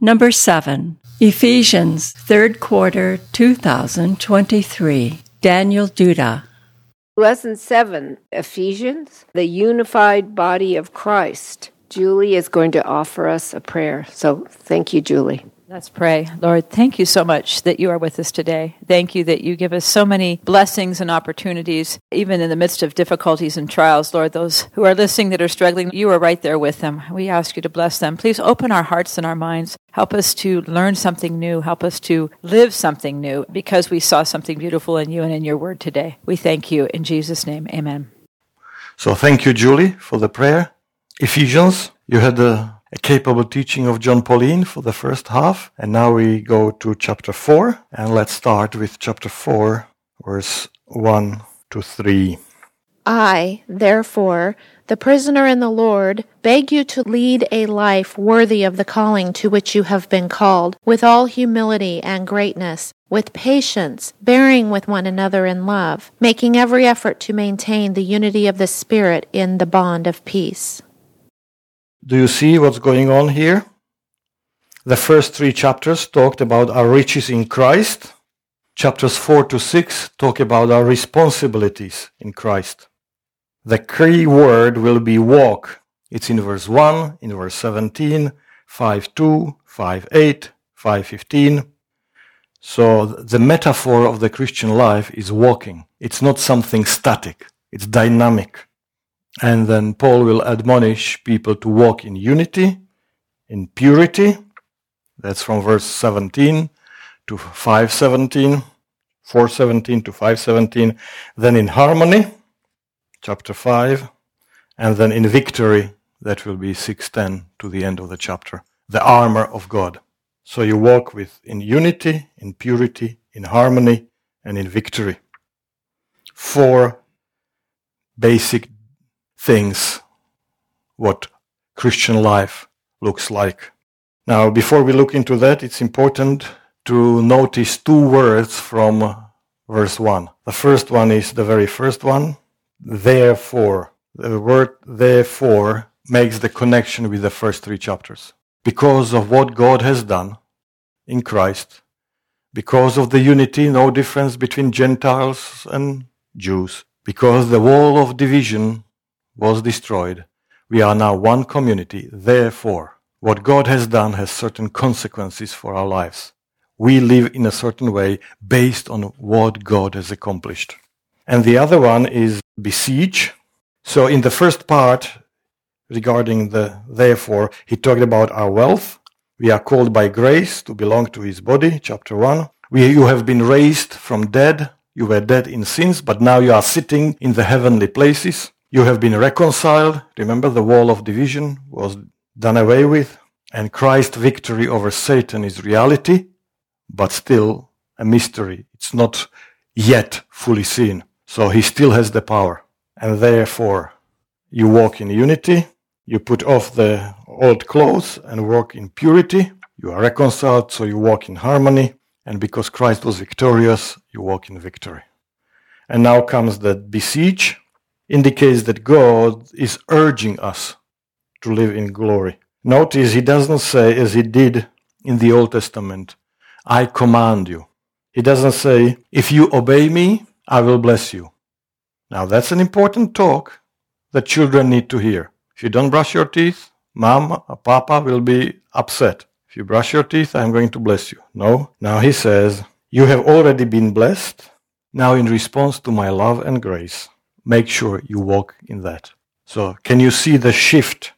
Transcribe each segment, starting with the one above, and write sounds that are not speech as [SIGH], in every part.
Number 7. Ephesians, 3rd quarter 2023. Daniel Duda. Lesson 7 Ephesians, the unified body of Christ. Julie is going to offer us a prayer. So thank you, Julie. Let's pray. Lord, thank you so much that you are with us today. Thank you that you give us so many blessings and opportunities, even in the midst of difficulties and trials. Lord, those who are listening that are struggling, you are right there with them. We ask you to bless them. Please open our hearts and our minds. Help us to learn something new. Help us to live something new because we saw something beautiful in you and in your word today. We thank you. In Jesus' name, amen. So thank you, Julie, for the prayer. Ephesians, you had a a capable teaching of Jon Paulien for the first half. And now we go to chapter 4. And let's start with chapter 4, verse 1 to 3. I, therefore, the prisoner in the Lord, beg you to lead a life worthy of the calling to which you have been called, with all humility and greatness, with patience, bearing with one another in love, making every effort to maintain the unity of the Spirit in the bond of peace. Do you see what's going on here? The first three chapters talked about our riches in Christ. Chapters 4 to 6 talk about our responsibilities in Christ. The key word will be walk. It's in verse 1, in verse 17, 5 2, 5 8, 5 15. So the metaphor of the Christian life is walking. It's not something static, it's dynamic. And then Paul will admonish people to walk in unity, in purity. That's from verse 17 to 517, 417 to 517. Then in harmony, chapter 5. And then in victory, that will be 610 to the end of the chapter. The armor of God. So you walk with in unity, in purity, in harmony, and in victory. Four basic things what Christian life looks like. Now, before we look into that, it's important to notice two words from verse 1. The first one is the very first one, therefore. The word therefore makes the connection with the first three chapters. Because of what God has done in Christ, because of the unity, no difference between Gentiles and Jews, because the wall of division was destroyed, we are now one community. Therefore, what God has done has certain consequences for our lives. We live in a certain way based on what God has accomplished. And the other one is besiege. So in the first part, regarding the therefore, he talked about our wealth. We are called by grace to belong to his body, chapter 1. We, you have been raised from dead. You were dead in sins, but now you are sitting in the heavenly places. You have been reconciled. Remember, the wall of division was done away with, and Christ's victory over Satan is reality, but still a mystery. It's not yet fully seen. So he still has the power. And therefore, you walk in unity, you put off the old clothes and walk in purity. You are reconciled, so you walk in harmony. And because Christ was victorious, you walk in victory. And now comes the beseech, indicates that God is urging us to live in glory. Notice he doesn't say, as he did in the Old Testament, I command you. He doesn't say, if you obey me, I will bless you. Now that's an important talk that children need to hear. If you don't brush your teeth, mom or papa will be upset. If you brush your teeth, I'm going to bless you. No. Now he says, you have already been blessed. Now in response to my love and grace, make sure you walk in that. So can you see the shift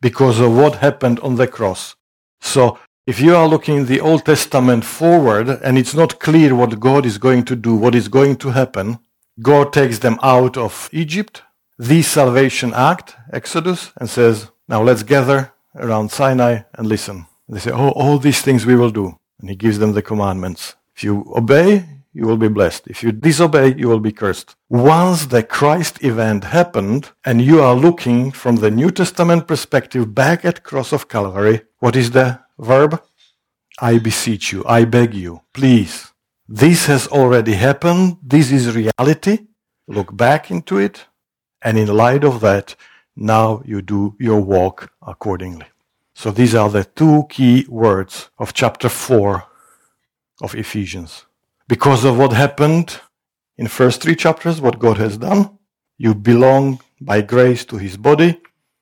because of what happened on the cross? So if you are looking in the Old Testament forward and it's not clear what God is going to do, what is going to happen, God takes them out of Egypt, the salvation act, Exodus, and says, now let's gather around Sinai and listen. They say, oh, all these things we will do. And he gives them the commandments. If you obey, you will be blessed. If you disobey, you will be cursed. Once the Christ event happened and you are looking from the New Testament perspective back at cross of Calvary, what is the verb? I beseech you, I beg you, please. This has already happened. This is reality. Look back into it. And in light of that, now you do your walk accordingly. So these are the two key words of chapter 4 of Ephesians. Because of what happened in first three chapters, what God has done, you belong by grace to his body.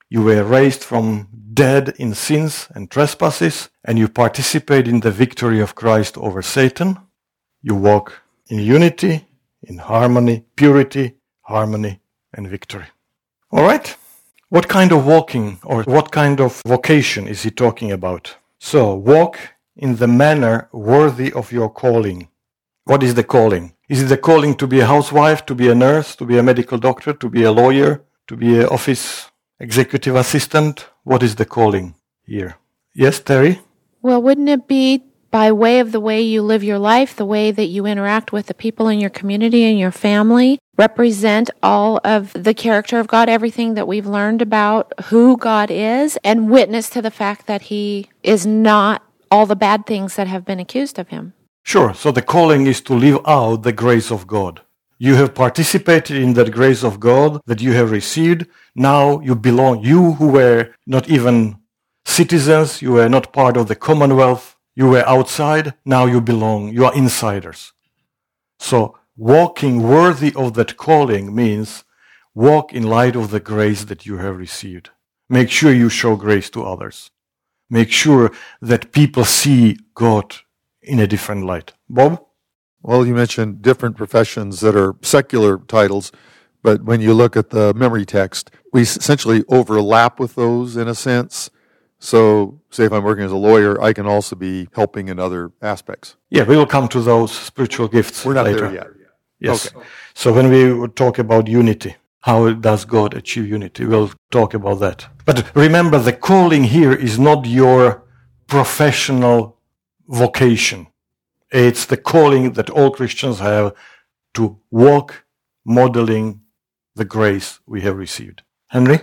You were raised from dead in sins and trespasses, and you participate in the victory of Christ over Satan. You walk in unity, in harmony, purity, harmony, and victory. All right? What kind of walking or what kind of vocation is he talking about? So, walk in the manner worthy of your calling. What is the calling? Is it the calling to be a housewife, to be a nurse, to be a medical doctor, to be a lawyer, to be an office executive assistant? What is the calling here? Yes, Terry? Well, wouldn't it be by way of the way you live your life, the way that you interact with the people in your community and your family, represent all of the character of God, everything that we've learned about who God is, and witness to the fact that He is not all the bad things that have been accused of Him. Sure. So the calling is to live out the grace of God. You have participated in that grace of God that you have received. Now you belong. You who were not even citizens, you were not part of the commonwealth, you were outside, now you belong. You are insiders. So walking worthy of that calling means walk in light of the grace that you have received. Make sure you show grace to others. Make sure that people see God in a different light. Bob? Well, you mentioned different professions that are secular titles, but when you look at the memory text, we essentially overlap with those in a sense. So, say if I'm working as a lawyer, I can also be helping in other aspects. Yeah, we will come to those spiritual gifts We're not later. there yet. Yes. Okay. So when we talk about unity, how does God achieve unity? We'll talk about that. But remember, the calling here is not your professional vocation. It's the calling that all Christians have to walk modeling the grace we have received. Henry?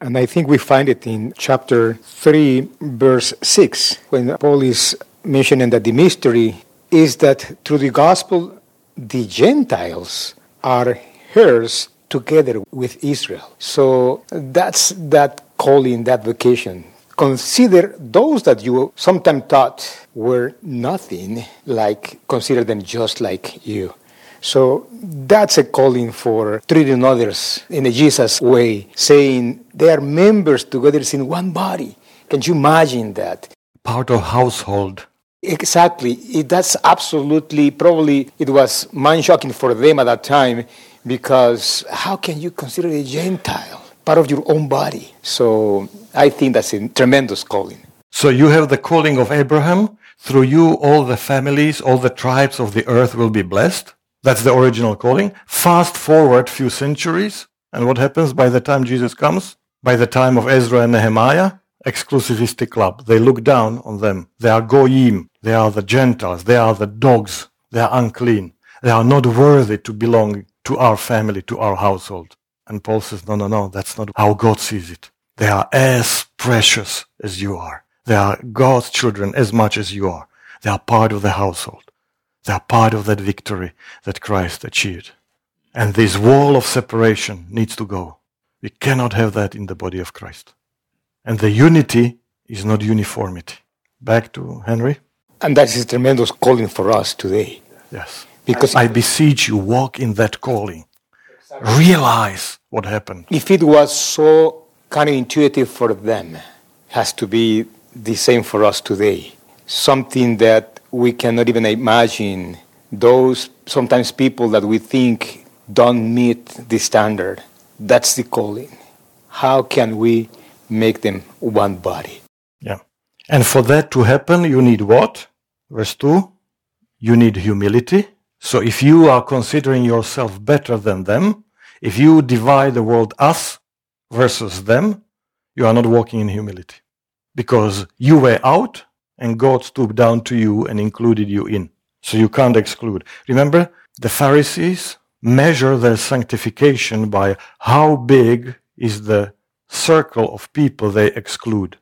And I think we find it in chapter 3, verse 6, when Paul is mentioning that the mystery is that through the gospel, the Gentiles are heirs together with Israel. So that's that calling, that vocation. Consider those that you sometimes thought were nothing, like consider them just like you. So that's a calling for treating others in a Jesus way, saying they are members together in one body. Can you imagine that? Part of household. Exactly. It, that's absolutely, probably it was mind shocking for them at that time because how can you consider a Gentile part of your own body? So I think that's a tremendous calling. So you have the calling of Abraham. Through you, all the families, all the tribes of the earth will be blessed. That's the original calling. Fast forward few centuries, and what happens by the time Jesus comes? By the time of Ezra and Nehemiah, exclusivistic club. They look down on them. They are goyim. They are the Gentiles. They are the dogs. They are unclean. They are not worthy to belong to our family, to our household. And Paul says, no, no, no, that's not how God sees it. They are as precious as you are. They are God's children as much as you are. They are part of the household. They are part of that victory that Christ achieved. And this wall of separation needs to go. We cannot have that in the body of Christ. And the unity is not uniformity. Back to Henry. And that is a tremendous calling for us today. Yes. Because I beseech you, walk in that calling. Realize what happened. if it was so counterintuitive for them, it has to be the same for us today. Something that we cannot even imagine. Those sometimes people that we think don't meet the standard. That's the calling. How can we make them one body? Yeah. And for that to happen, you need what? Verse 2. You need humility. So if you are considering yourself better than them, if you divide the world us versus them, you are not walking in humility. Because you were out and God stooped down to you and included you in. So you can't exclude. Remember, the Pharisees measure their sanctification by how big is the circle of people they exclude.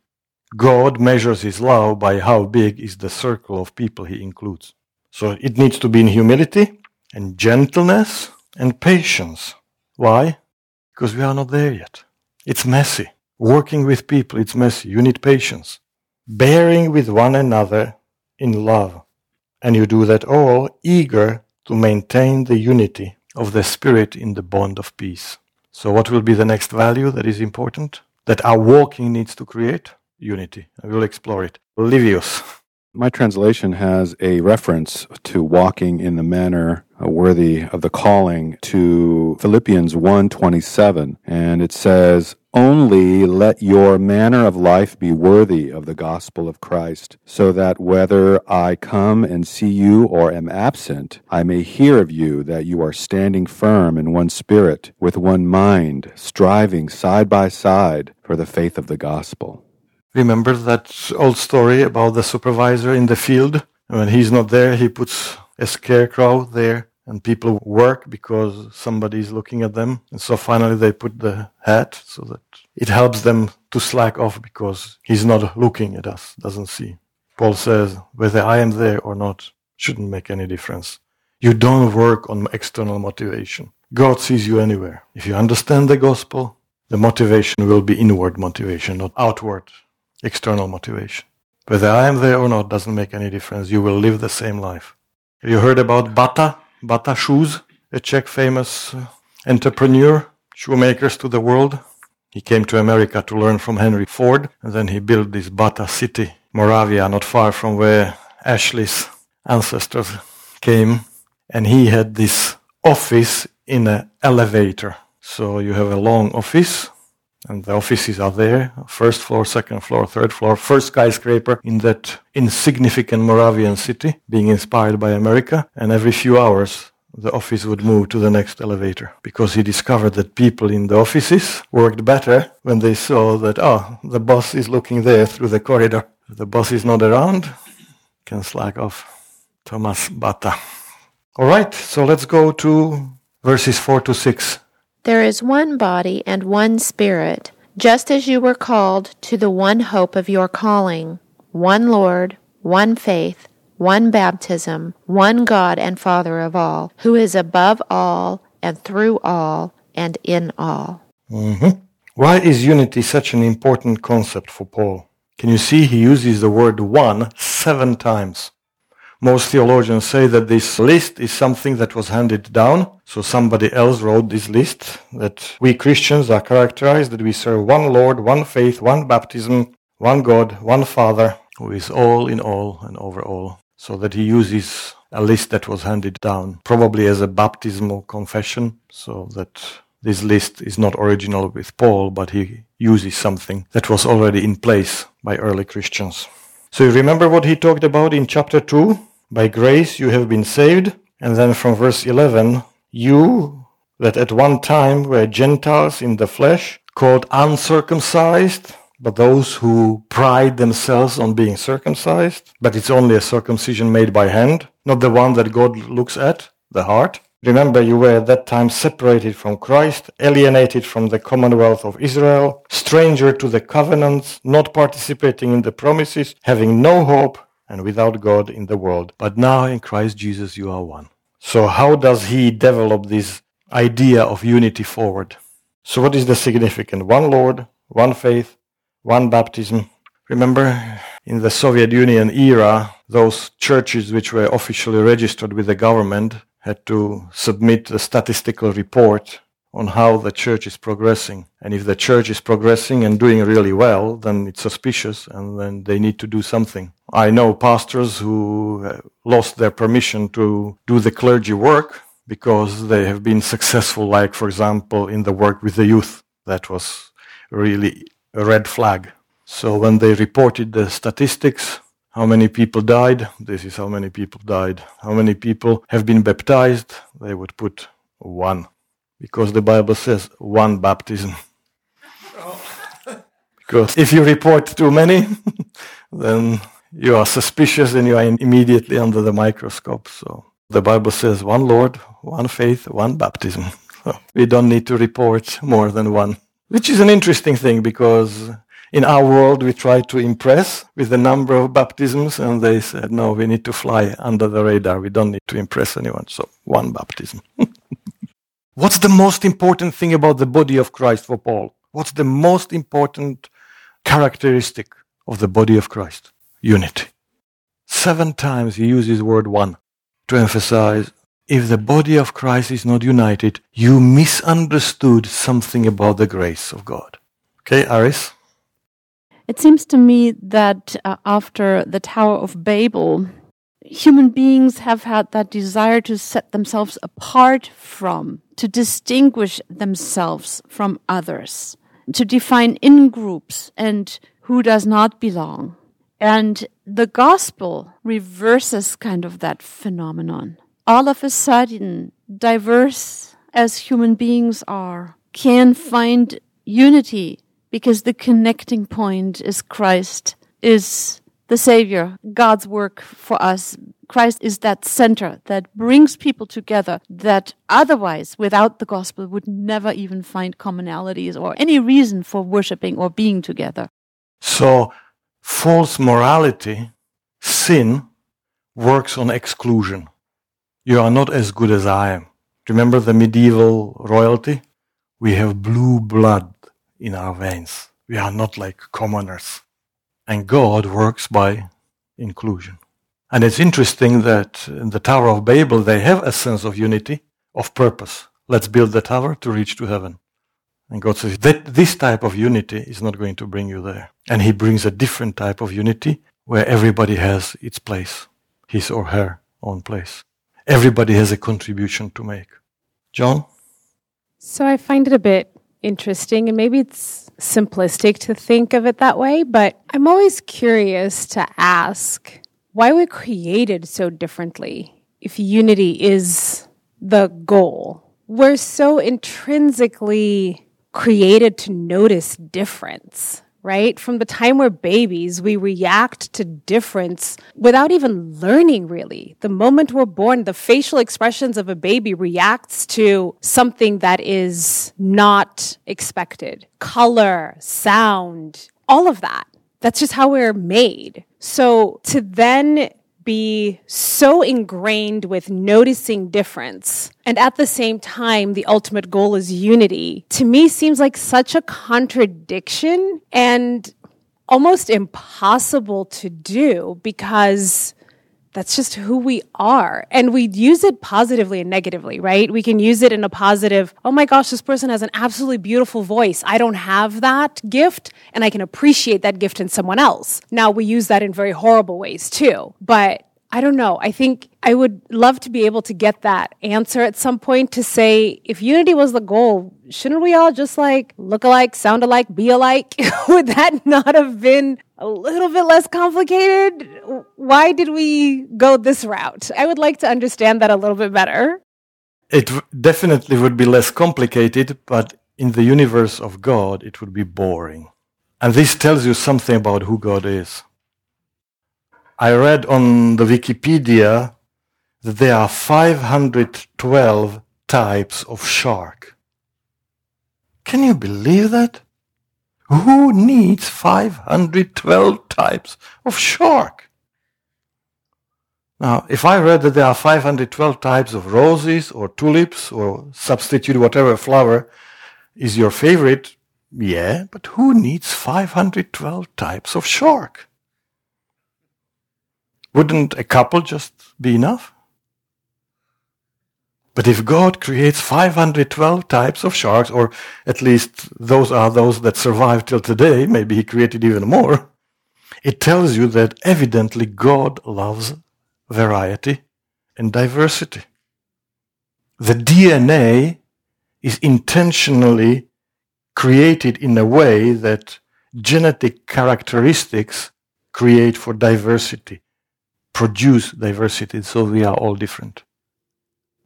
God measures his love by how big is the circle of people he includes. So it needs to be in humility and gentleness and patience. Why? Because we are not there yet. It's messy. Working with people, it's messy. You need patience. Bearing with one another in love. And you do that all eager to maintain the unity of the Spirit in the bond of peace. So, what will be the next value that is important? That our walking needs to create? Unity. I will explore it. Livius. My translation has a reference to walking in the manner uh, worthy of the calling to Philippians 1:27 and it says only let your manner of life be worthy of the gospel of Christ so that whether I come and see you or am absent I may hear of you that you are standing firm in one spirit with one mind striving side by side for the faith of the gospel Remember that old story about the supervisor in the field? When he's not there, he puts a scarecrow there and people work because somebody is looking at them. And so finally they put the hat so that it helps them to slack off because he's not looking at us, doesn't see. Paul says, whether I am there or not shouldn't make any difference. You don't work on external motivation. God sees you anywhere. If you understand the gospel, the motivation will be inward motivation, not outward external motivation. Whether I am there or not doesn't make any difference. You will live the same life. Have you heard about Bata? Bata shoes? A Czech famous uh, entrepreneur, shoemakers to the world. He came to America to learn from Henry Ford, and then he built this Bata city, Moravia, not far from where Ashley's ancestors came. And he had this office in an elevator. So you have a long office and the offices are there first floor, second floor, third floor, first skyscraper in that insignificant Moravian city, being inspired by America. And every few hours, the office would move to the next elevator because he discovered that people in the offices worked better when they saw that, oh, the boss is looking there through the corridor. The boss is not around, can slack off. Thomas Bata. All right, so let's go to verses 4 to 6. There is one body and one spirit, just as you were called to the one hope of your calling, one Lord, one faith, one baptism, one God and Father of all, who is above all and through all and in all. Mm-hmm. Why is unity such an important concept for Paul? Can you see he uses the word one seven times? Most theologians say that this list is something that was handed down. So somebody else wrote this list that we Christians are characterized that we serve one Lord, one faith, one baptism, one God, one Father, who is all in all and over all. So that he uses a list that was handed down, probably as a baptismal confession, so that this list is not original with Paul, but he uses something that was already in place by early Christians. So you remember what he talked about in chapter 2? By grace you have been saved. And then from verse 11, you that at one time were Gentiles in the flesh, called uncircumcised, but those who pride themselves on being circumcised, but it's only a circumcision made by hand, not the one that God looks at, the heart. Remember, you were at that time separated from Christ, alienated from the commonwealth of Israel, stranger to the covenants, not participating in the promises, having no hope, and without God in the world. But now in Christ Jesus you are one. So how does he develop this idea of unity forward? So what is the significance? One Lord, one faith, one baptism. Remember in the Soviet Union era, those churches which were officially registered with the government had to submit a statistical report on how the church is progressing. And if the church is progressing and doing really well, then it's suspicious and then they need to do something. I know pastors who uh, lost their permission to do the clergy work because they have been successful, like, for example, in the work with the youth. That was really a red flag. So when they reported the statistics, how many people died? This is how many people died. How many people have been baptized? They would put one because the Bible says one baptism. because if you report too many, [LAUGHS] then you are suspicious and you are immediately under the microscope. So the Bible says one Lord, one faith, one baptism. [LAUGHS] So we don't need to report more than one, which is an interesting thing because in our world we try to impress with the number of baptisms and they said, no, we need to fly under the radar. We don't need to impress anyone. So one baptism. [LAUGHS] What's the most important thing about the body of Christ for Paul? What's the most important characteristic of the body of Christ? Unity. Seven times he uses word one to emphasize if the body of Christ is not united, you misunderstood something about the grace of God. Okay, Aris? It seems to me that uh, after the Tower of Babel, human beings have had that desire to set themselves apart from, to distinguish themselves from others, to define in groups and who does not belong. And the gospel reverses kind of that phenomenon. All of a sudden, diverse as human beings are, can find unity because the connecting point is Christ, is the Savior, God's work for us. Christ is that center that brings people together that otherwise, without the gospel, would never even find commonalities or any reason for worshiping or being together. So, false morality, sin, works on exclusion. You are not as good as I am. Remember the medieval royalty? We have blue blood in our veins. We are not like commoners. And God works by inclusion. And it's interesting that in the Tower of Babel, they have a sense of unity, of purpose. Let's build the tower to reach to heaven. And God says that this type of unity is not going to bring you there. And He brings a different type of unity where everybody has its place, his or her own place. Everybody has a contribution to make. John? So I find it a bit interesting, and maybe it's simplistic to think of it that way, but I'm always curious to ask why we're created so differently if unity is the goal. We're so intrinsically created to notice difference, right? From the time we're babies, we react to difference without even learning really. The moment we're born, the facial expressions of a baby reacts to something that is not expected. Color, sound, all of that. That's just how we're made. So to then be so ingrained with noticing difference and at the same time the ultimate goal is unity to me seems like such a contradiction and almost impossible to do because that's just who we are. And we use it positively and negatively, right? We can use it in a positive, oh my gosh, this person has an absolutely beautiful voice. I don't have that gift, and I can appreciate that gift in someone else. Now, we use that in very horrible ways too. But I don't know. I think I would love to be able to get that answer at some point to say if unity was the goal, shouldn't we all just like look alike, sound alike, be alike? [LAUGHS] would that not have been a little bit less complicated? Why did we go this route? I would like to understand that a little bit better. It definitely would be less complicated, but in the universe of God, it would be boring. And this tells you something about who God is. I read on the Wikipedia that there are 512 types of shark. Can you believe that? Who needs 512 types of shark? Now, if I read that there are 512 types of roses or tulips or substitute whatever flower is your favorite, yeah, but who needs 512 types of shark? Wouldn't a couple just be enough? But if God creates 512 types of sharks, or at least those are those that survive till today, maybe he created even more, it tells you that evidently God loves variety and diversity. The DNA is intentionally created in a way that genetic characteristics create for diversity produce diversity, so we are all different.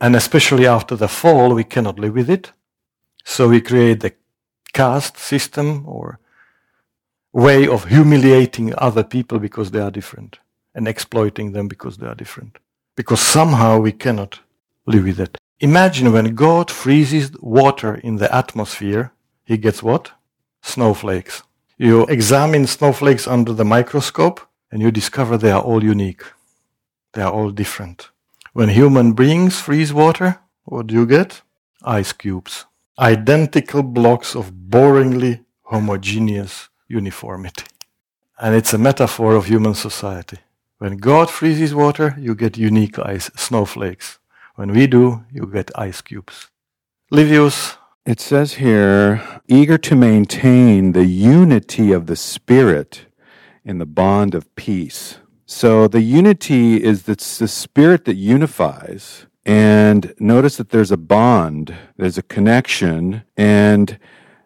And especially after the fall, we cannot live with it. So we create the caste system or way of humiliating other people because they are different and exploiting them because they are different. Because somehow we cannot live with it. Imagine when God freezes water in the atmosphere, he gets what? Snowflakes. You examine snowflakes under the microscope and you discover they are all unique. They are all different. When human beings freeze water, what do you get? Ice cubes. identical blocks of boringly homogeneous uniformity. And it's a metaphor of human society. When God freezes water, you get unique ice snowflakes. When we do, you get ice cubes. Livius, It says here, eager to maintain the unity of the Spirit in the bond of peace. So the unity is the, the Spirit that unifies. And notice that there's a bond, there's a connection, and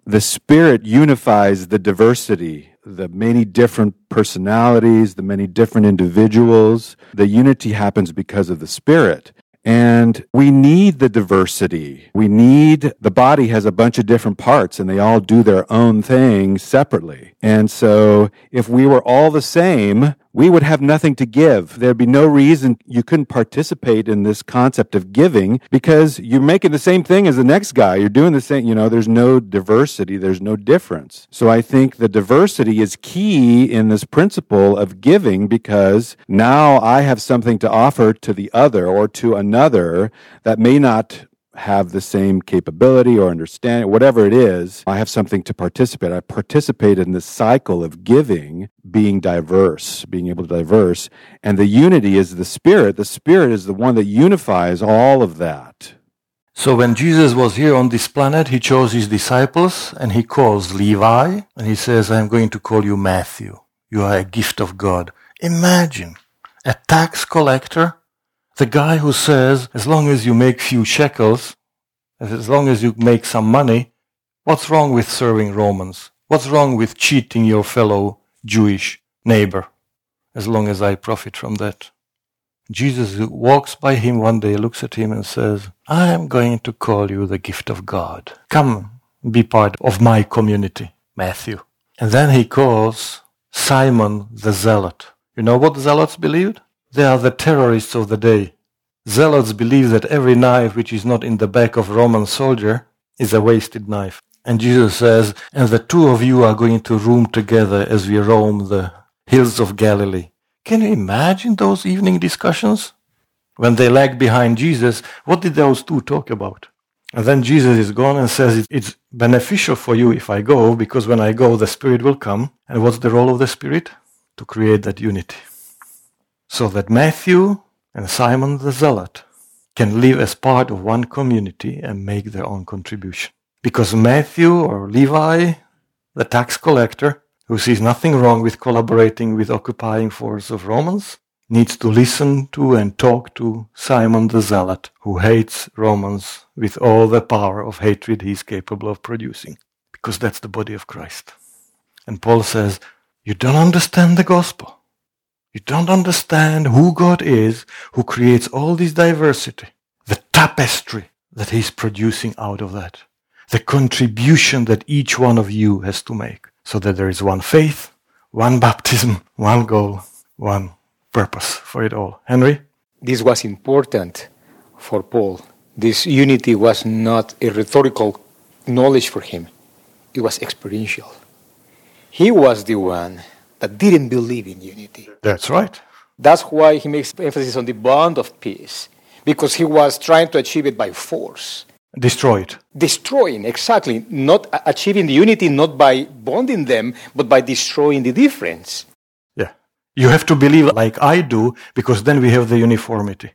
the Spirit unifies the diversity, the many different personalities, the many different individuals. The unity happens because of the Spirit. And we need the diversity. We need the body has a bunch of different parts and they all do their own thing separately. And so if we were all the same, we would have nothing to give. There'd be no reason you couldn't participate in this concept of giving because you're making the same thing as the next guy. You're doing the same, you know, there's no diversity, there's no difference. So I think the diversity is key in this principle of giving because now I have something to offer to the other or to another that may not have the same capability or understanding, whatever it is, I have something to participate. I participate in this cycle of giving, being diverse, being able to diverse. And the unity is the Spirit. The Spirit is the one that unifies all of that. So when Jesus was here on this planet, he chose his disciples and he calls Levi and he says, I'm going to call you Matthew. You are a gift of God. Imagine a tax collector the guy who says, as long as you make few shekels, as long as you make some money, what's wrong with serving Romans? What's wrong with cheating your fellow Jewish neighbor? As long as I profit from that. Jesus walks by him one day, looks at him and says, I am going to call you the gift of God. Come be part of my community, Matthew. And then he calls Simon the Zealot. You know what zealots believed? They are the terrorists of the day. Zealots believe that every knife which is not in the back of a Roman soldier is a wasted knife. And Jesus says, and the two of you are going to room together as we roam the hills of Galilee. Can you imagine those evening discussions? When they lag behind Jesus, what did those two talk about? And then Jesus is gone and says, It's beneficial for you if I go, because when I go, the Spirit will come. And what's the role of the Spirit? To create that unity so that Matthew and Simon the Zealot can live as part of one community and make their own contribution. Because Matthew or Levi, the tax collector, who sees nothing wrong with collaborating with occupying force of Romans, needs to listen to and talk to Simon the Zealot, who hates Romans with all the power of hatred he is capable of producing. Because that's the body of Christ. And Paul says, you don't understand the gospel. You don't understand who God is, who creates all this diversity, the tapestry that He's producing out of that, the contribution that each one of you has to make, so that there is one faith, one baptism, one goal, one purpose for it all. Henry? This was important for Paul. This unity was not a rhetorical knowledge for him, it was experiential. He was the one that didn't believe in unity. That's right. That's why he makes emphasis on the bond of peace, because he was trying to achieve it by force. Destroy it. Destroying, exactly. Not achieving the unity not by bonding them, but by destroying the difference. Yeah. You have to believe like I do, because then we have the uniformity.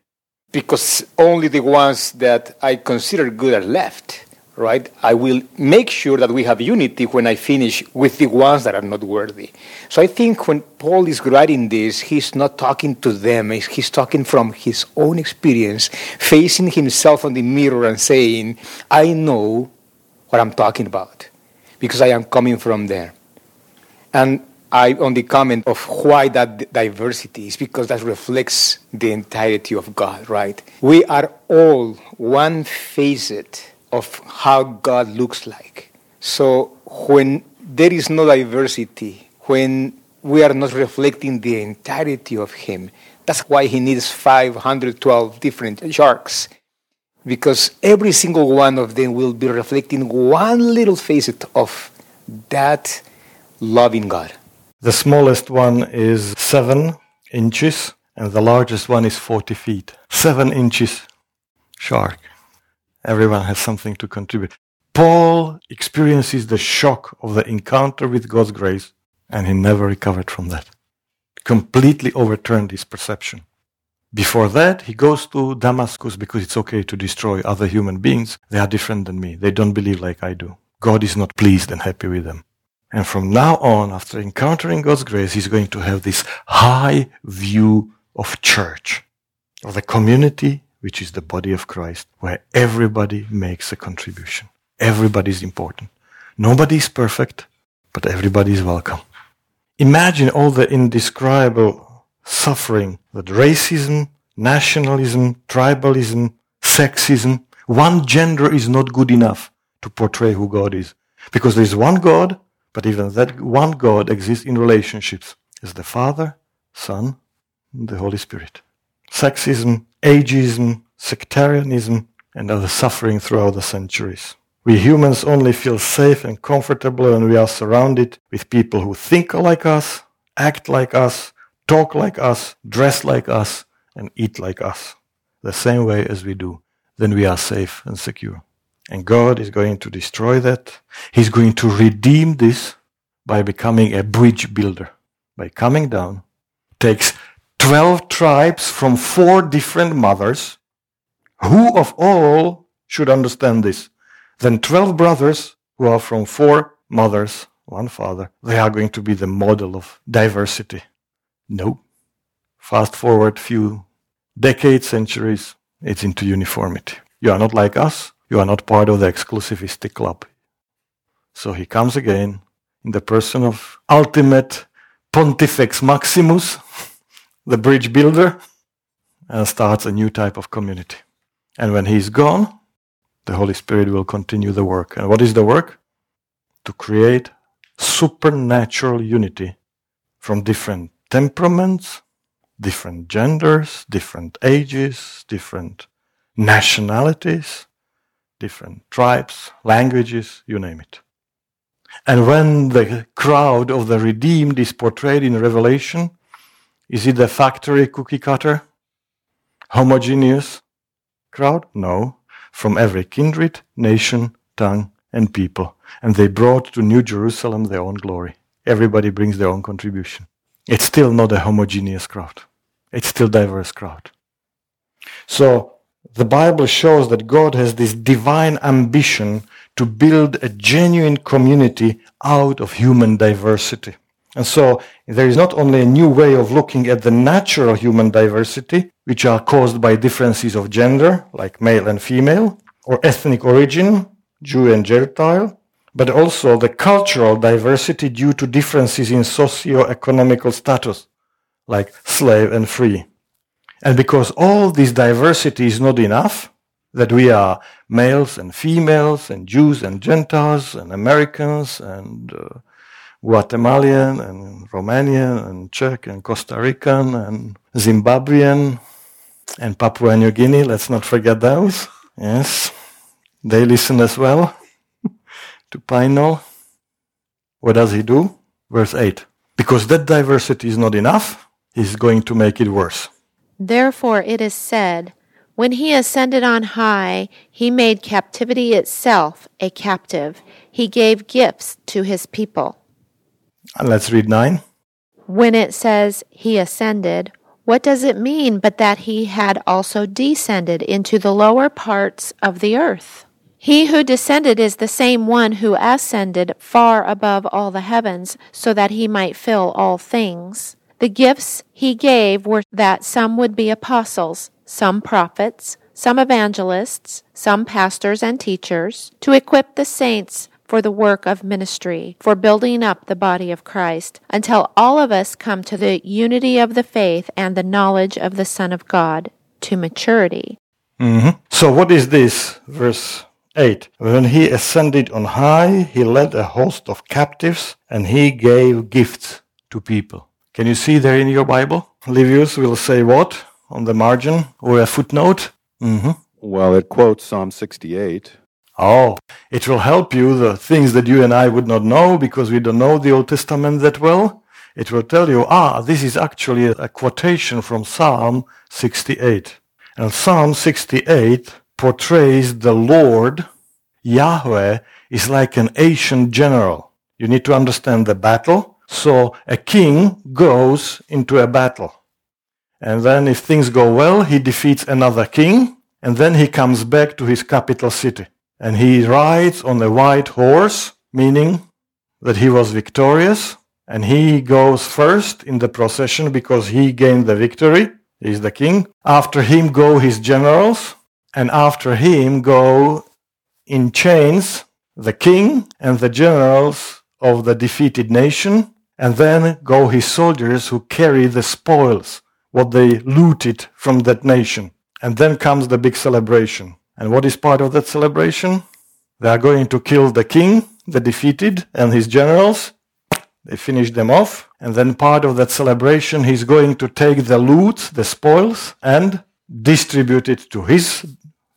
Because only the ones that I consider good are left right? I will make sure that we have unity when I finish with the ones that are not worthy. So I think when Paul is writing this, he's not talking to them, he's talking from his own experience, facing himself on the mirror and saying, I know what I'm talking about because I am coming from there. And I on the comment of why that diversity is because that reflects the entirety of God, right? We are all one facet of how God looks like. So when there is no diversity, when we are not reflecting the entirety of Him, that's why He needs 512 different sharks. Because every single one of them will be reflecting one little facet of that loving God. The smallest one is seven inches, and the largest one is 40 feet. Seven inches shark. Everyone has something to contribute. Paul experiences the shock of the encounter with God's grace, and he never recovered from that. Completely overturned his perception. Before that, he goes to Damascus because it's okay to destroy other human beings. They are different than me. They don't believe like I do. God is not pleased and happy with them. And from now on, after encountering God's grace, he's going to have this high view of church, of the community, which is the body of Christ, where everybody makes a contribution. Everybody is important. Nobody is perfect, but everybody is welcome. Imagine all the indescribable suffering that racism, nationalism, tribalism, sexism, one gender is not good enough to portray who God is. Because there is one God, but even that one God exists in relationships as the Father, Son, and the Holy Spirit. Sexism, ageism, sectarianism, and other suffering throughout the centuries. We humans only feel safe and comfortable when we are surrounded with people who think like us, act like us, talk like us, dress like us, and eat like us, the same way as we do. Then we are safe and secure. And God is going to destroy that. He's going to redeem this by becoming a bridge builder, by coming down, takes 12 tribes from four different mothers. Who of all should understand this? Then 12 brothers who are from four mothers, one father, they are going to be the model of diversity. No. Fast forward few decades, centuries, it's into uniformity. You are not like us. You are not part of the exclusivistic club. So he comes again in the person of ultimate Pontifex Maximus, [LAUGHS] the bridge builder, and starts a new type of community. And when he's gone, the Holy Spirit will continue the work. And what is the work? To create supernatural unity from different temperaments, different genders, different ages, different nationalities, different tribes, languages, you name it. And when the crowd of the redeemed is portrayed in Revelation, is it the factory cookie cutter? Homogeneous crowd? No. From every kindred, nation, tongue, and people. And they brought to New Jerusalem their own glory. Everybody brings their own contribution. It's still not a homogeneous crowd. It's still diverse crowd. So the Bible shows that God has this divine ambition to build a genuine community out of human diversity. And so there is not only a new way of looking at the natural human diversity, which are caused by differences of gender, like male and female, or ethnic origin, Jew and Gentile, but also the cultural diversity due to differences in socio-economical status, like slave and free. And because all this diversity is not enough, that we are males and females and Jews and Gentiles and Americans and uh, Guatemalan and Romanian and Czech and Costa Rican and Zimbabwean and Papua New Guinea. Let's not forget those. Yes. They listen as well [LAUGHS] to Pinol. What does he do? Verse 8. Because that diversity is not enough, he's going to make it worse. Therefore it is said, When he ascended on high, he made captivity itself a captive. He gave gifts to his people. Let's read 9. When it says he ascended, what does it mean but that he had also descended into the lower parts of the earth? He who descended is the same one who ascended far above all the heavens, so that he might fill all things. The gifts he gave were that some would be apostles, some prophets, some evangelists, some pastors and teachers, to equip the saints for the work of ministry, for building up the body of Christ, until all of us come to the unity of the faith and the knowledge of the Son of God, to maturity. Mm-hmm. So, what is this? Verse 8. When he ascended on high, he led a host of captives and he gave gifts to people. Can you see there in your Bible? Livius will say what on the margin or a footnote? Mm-hmm. Well, it quotes Psalm 68. Oh, it will help you the things that you and I would not know because we don't know the Old Testament that well. It will tell you, ah, this is actually a, quotation from Psalm 68. And Psalm 68 portrays the Lord Yahweh is like an ancient general. You need to understand the battle. So a king goes into a battle. And then if things go well, he defeats another king. And then he comes back to his capital city. And he rides on a white horse, meaning that he was victorious. And he goes first in the procession because he gained the victory. He's the king. After him go his generals. And after him go in chains the king and the generals of the defeated nation. And then go his soldiers who carry the spoils, what they looted from that nation. And then comes the big celebration. And what is part of that celebration? They are going to kill the king, the defeated, and his generals. They finish them off. And then part of that celebration, he's going to take the loot, the spoils, and distribute it to his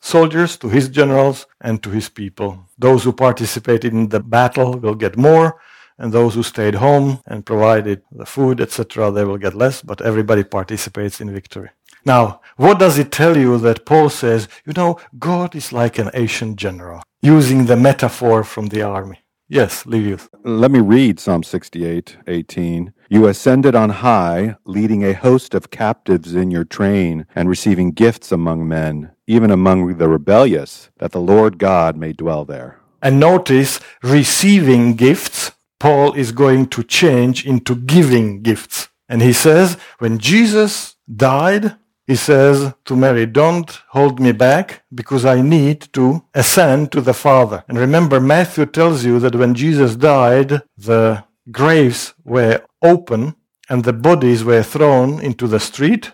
soldiers, to his generals, and to his people. Those who participated in the battle will get more, and those who stayed home and provided the food, etc., they will get less, but everybody participates in victory. Now, what does it tell you that Paul says, you know, God is like an ancient general, using the metaphor from the army? Yes, Livius. Let me read Psalm 68, 18. You ascended on high, leading a host of captives in your train, and receiving gifts among men, even among the rebellious, that the Lord God may dwell there. And notice, receiving gifts, Paul is going to change into giving gifts. And he says, when Jesus died, he says to Mary, Don't hold me back because I need to ascend to the Father. And remember, Matthew tells you that when Jesus died, the graves were open and the bodies were thrown into the street.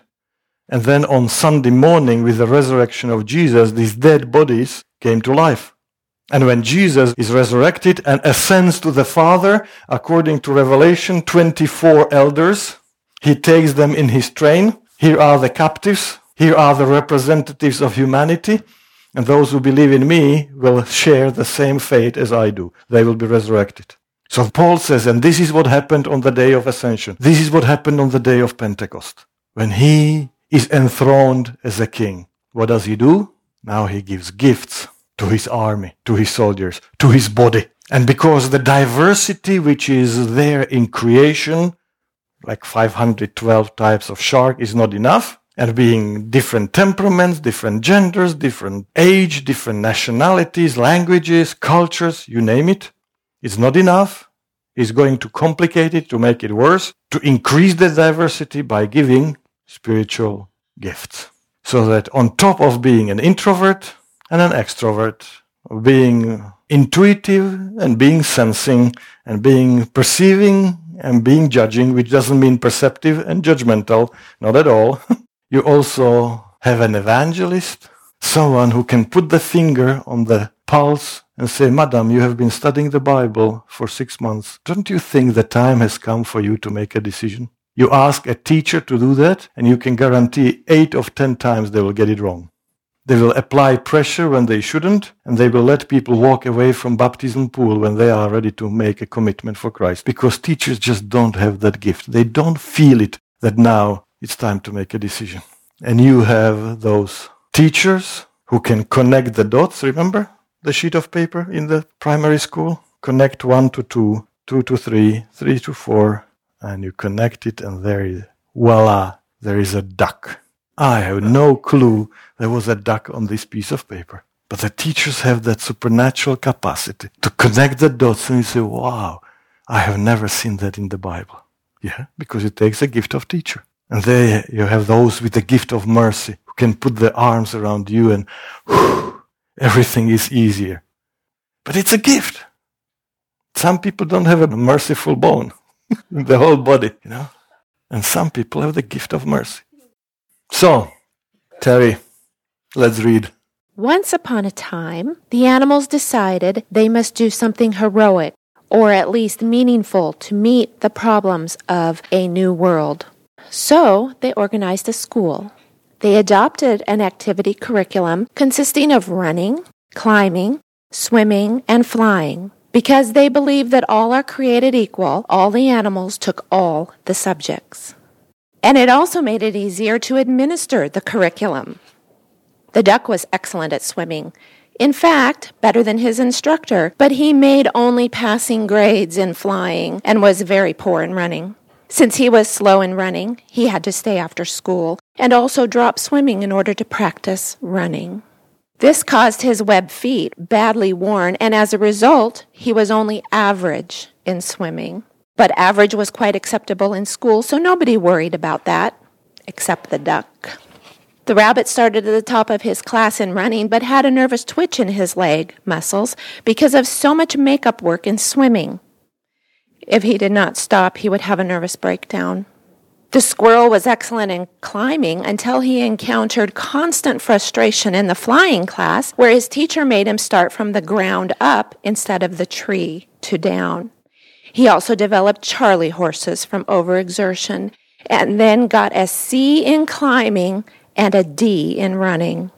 And then on Sunday morning, with the resurrection of Jesus, these dead bodies came to life. And when Jesus is resurrected and ascends to the Father, according to Revelation, 24 elders, he takes them in his train here are the captives. Here are the representatives of humanity. And those who believe in me will share the same fate as I do. They will be resurrected. So Paul says, and this is what happened on the day of ascension. This is what happened on the day of Pentecost. When he is enthroned as a king. What does he do? Now he gives gifts to his army, to his soldiers, to his body. And because the diversity which is there in creation like 512 types of shark is not enough. And being different temperaments, different genders, different age, different nationalities, languages, cultures, you name it, it's not enough. It's going to complicate it to make it worse, to increase the diversity by giving spiritual gifts. So that on top of being an introvert and an extrovert, being intuitive and being sensing and being perceiving and being judging, which doesn't mean perceptive and judgmental, not at all. [LAUGHS] you also have an evangelist, someone who can put the finger on the pulse and say, Madam, you have been studying the Bible for six months. Don't you think the time has come for you to make a decision? You ask a teacher to do that, and you can guarantee eight of ten times they will get it wrong. They will apply pressure when they shouldn't, and they will let people walk away from baptism pool when they are ready to make a commitment for Christ. Because teachers just don't have that gift. They don't feel it that now it's time to make a decision. And you have those teachers who can connect the dots. Remember the sheet of paper in the primary school? Connect one to two, two to three, three to four, and you connect it, and there is, voila, there is a duck. I have no clue there was a duck on this piece of paper. But the teachers have that supernatural capacity to connect the dots and you say, wow, I have never seen that in the Bible. Yeah, because it takes a gift of teacher. And there you have those with the gift of mercy who can put their arms around you and whew, everything is easier. But it's a gift. Some people don't have a merciful bone [LAUGHS] in the whole body, you know. And some people have the gift of mercy. So, Terry, let's read. Once upon a time, the animals decided they must do something heroic, or at least meaningful, to meet the problems of a new world. So they organized a school. They adopted an activity curriculum consisting of running, climbing, swimming, and flying. Because they believed that all are created equal, all the animals took all the subjects. And it also made it easier to administer the curriculum. The duck was excellent at swimming. In fact, better than his instructor, but he made only passing grades in flying and was very poor in running. Since he was slow in running, he had to stay after school and also drop swimming in order to practice running. This caused his web feet badly worn, and as a result, he was only average in swimming. But average was quite acceptable in school, so nobody worried about that, except the duck. The rabbit started at the top of his class in running, but had a nervous twitch in his leg muscles because of so much makeup work in swimming. If he did not stop, he would have a nervous breakdown. The squirrel was excellent in climbing until he encountered constant frustration in the flying class, where his teacher made him start from the ground up instead of the tree to down. He also developed Charlie horses from overexertion and then got a C in climbing and a D in running.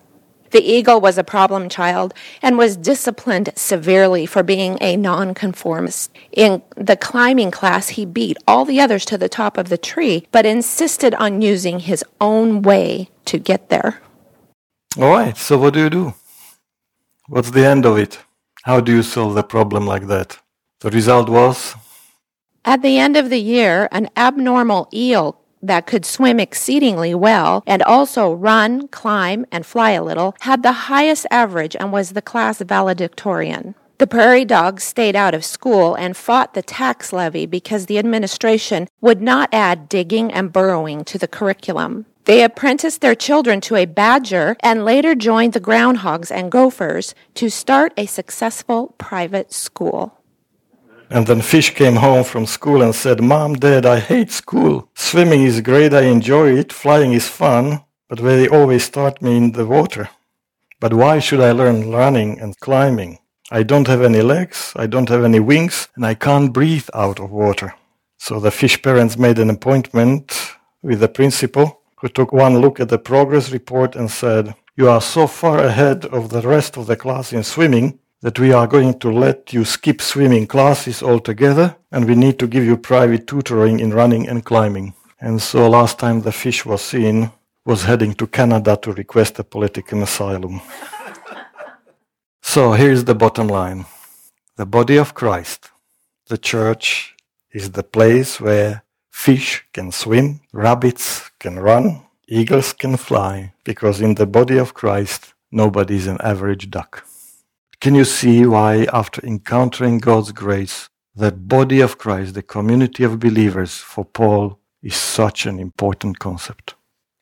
The eagle was a problem child and was disciplined severely for being a nonconformist. In the climbing class, he beat all the others to the top of the tree, but insisted on using his own way to get there. All right, so what do you do? What's the end of it? How do you solve the problem like that? The result was At the end of the year, an abnormal eel that could swim exceedingly well and also run, climb, and fly a little had the highest average and was the class valedictorian. The prairie dogs stayed out of school and fought the tax levy because the administration would not add digging and burrowing to the curriculum. They apprenticed their children to a badger and later joined the groundhogs and gophers to start a successful private school. And then Fish came home from school and said, Mom, Dad, I hate school. Swimming is great, I enjoy it. Flying is fun, but they always start me in the water. But why should I learn running and climbing? I don't have any legs, I don't have any wings, and I can't breathe out of water. So the fish parents made an appointment with the principal, who took one look at the progress report and said, You are so far ahead of the rest of the class in swimming that we are going to let you skip swimming classes altogether and we need to give you private tutoring in running and climbing. And so last time the fish was seen was heading to Canada to request a political asylum. [LAUGHS] so here's the bottom line. The body of Christ, the church, is the place where fish can swim, rabbits can run, eagles can fly, because in the body of Christ, nobody is an average duck. Can you see why, after encountering God's grace, the body of Christ, the community of believers, for Paul is such an important concept?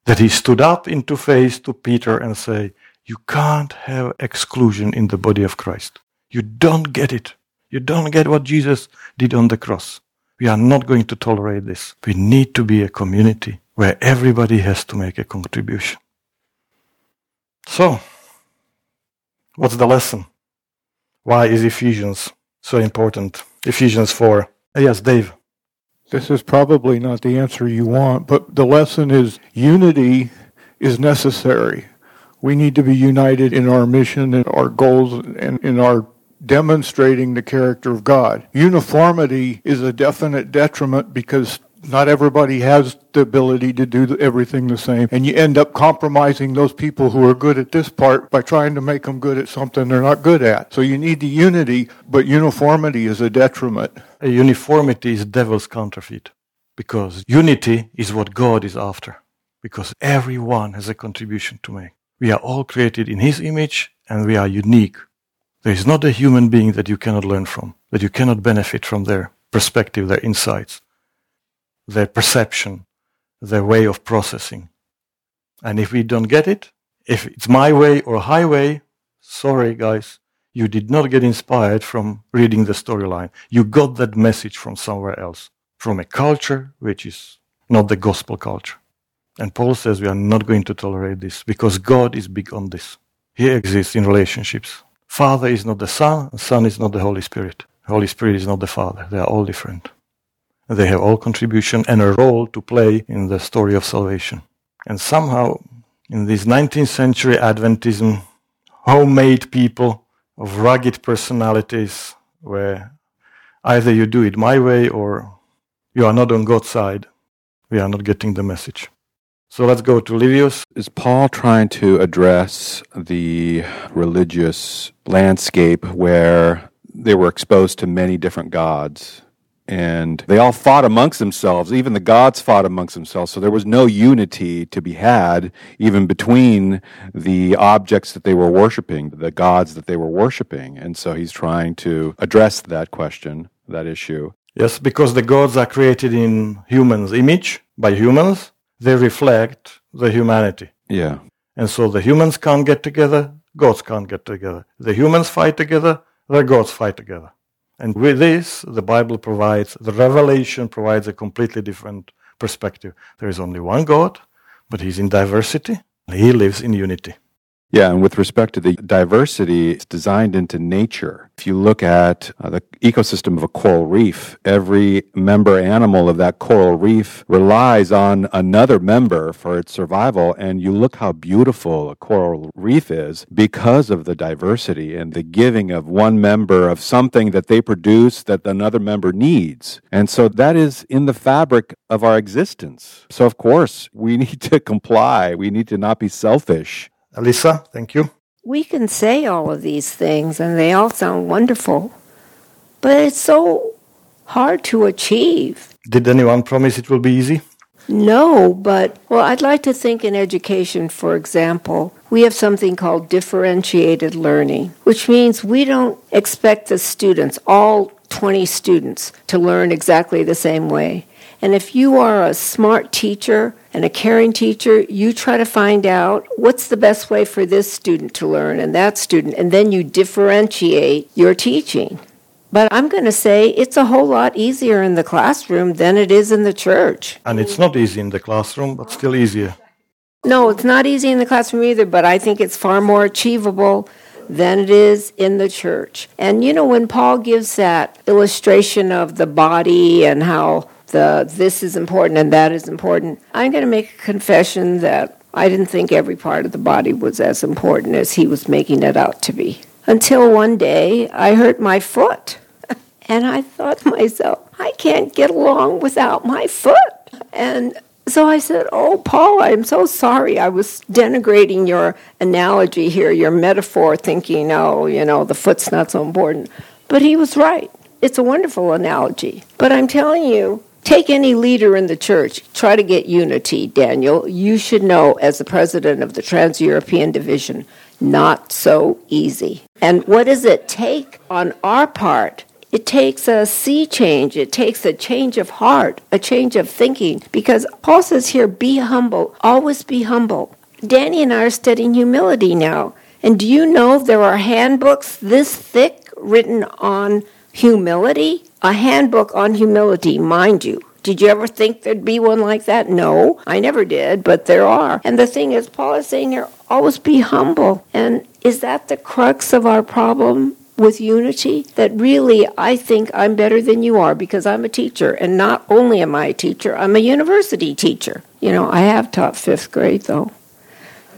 That he stood up into face to Peter and say, you can't have exclusion in the body of Christ. You don't get it. You don't get what Jesus did on the cross. We are not going to tolerate this. We need to be a community where everybody has to make a contribution. So, what's the lesson? Why is Ephesians so important? Ephesians 4. Yes, Dave. This is probably not the answer you want, but the lesson is unity is necessary. We need to be united in our mission and our goals and in our demonstrating the character of God. Uniformity is a definite detriment because not everybody has the ability to do everything the same. And you end up compromising those people who are good at this part by trying to make them good at something they're not good at. So you need the unity, but uniformity is a detriment. A uniformity is devil's counterfeit because unity is what God is after because everyone has a contribution to make. We are all created in his image and we are unique. There is not a human being that you cannot learn from, that you cannot benefit from their perspective, their insights their perception, their way of processing. And if we don't get it, if it's my way or highway, sorry guys, you did not get inspired from reading the storyline. You got that message from somewhere else, from a culture which is not the gospel culture. And Paul says we are not going to tolerate this because God is big on this. He exists in relationships. Father is not the Son, Son is not the Holy Spirit. Holy Spirit is not the Father. They are all different. They have all contribution and a role to play in the story of salvation. And somehow, in this 19th century Adventism, homemade people of rugged personalities, where either you do it my way or you are not on God's side, we are not getting the message. So let's go to Livius. Is Paul trying to address the religious landscape where they were exposed to many different gods? And they all fought amongst themselves. Even the gods fought amongst themselves. So there was no unity to be had, even between the objects that they were worshiping, the gods that they were worshiping. And so he's trying to address that question, that issue. Yes, because the gods are created in humans' image by humans, they reflect the humanity. Yeah. And so the humans can't get together, gods can't get together. The humans fight together, the gods fight together. And with this, the Bible provides, the revelation provides a completely different perspective. There is only one God, but he's in diversity, and he lives in unity. Yeah, and with respect to the diversity, it's designed into nature. If you look at uh, the ecosystem of a coral reef, every member animal of that coral reef relies on another member for its survival. And you look how beautiful a coral reef is because of the diversity and the giving of one member of something that they produce that another member needs. And so that is in the fabric of our existence. So, of course, we [LAUGHS] need to comply. We need to not be selfish. Alyssa, thank you. We can say all of these things and they all sound wonderful, but it's so hard to achieve. Did anyone promise it will be easy? No, but, well, I'd like to think in education, for example, we have something called differentiated learning, which means we don't expect the students, all 20 students, to learn exactly the same way. And if you are a smart teacher and a caring teacher, you try to find out what's the best way for this student to learn and that student, and then you differentiate your teaching. But I'm going to say it's a whole lot easier in the classroom than it is in the church. And it's not easy in the classroom, but still easier. No, it's not easy in the classroom either, but I think it's far more achievable than it is in the church. And you know, when Paul gives that illustration of the body and how the this is important and that is important, I'm going to make a confession that I didn't think every part of the body was as important as he was making it out to be. Until one day I hurt my foot. [LAUGHS] And I thought to myself, I can't get along without my foot. And so I said, Oh, Paul, I'm so sorry. I was denigrating your analogy here, your metaphor, thinking, oh, you know, the foot's not so important. But he was right. It's a wonderful analogy. But I'm telling you, take any leader in the church, try to get unity, Daniel. You should know, as the president of the Trans European Division, not so easy. And what does it take on our part? It takes a sea change. It takes a change of heart, a change of thinking. Because Paul says here, be humble, always be humble. Danny and I are studying humility now. And do you know there are handbooks this thick written on humility? A handbook on humility, mind you. Did you ever think there'd be one like that? No, I never did, but there are. And the thing is, Paul is saying here, always be humble. And is that the crux of our problem? with unity that really I think I'm better than you are because I'm a teacher. And not only am I a teacher, I'm a university teacher. You know, I have taught fifth grade though.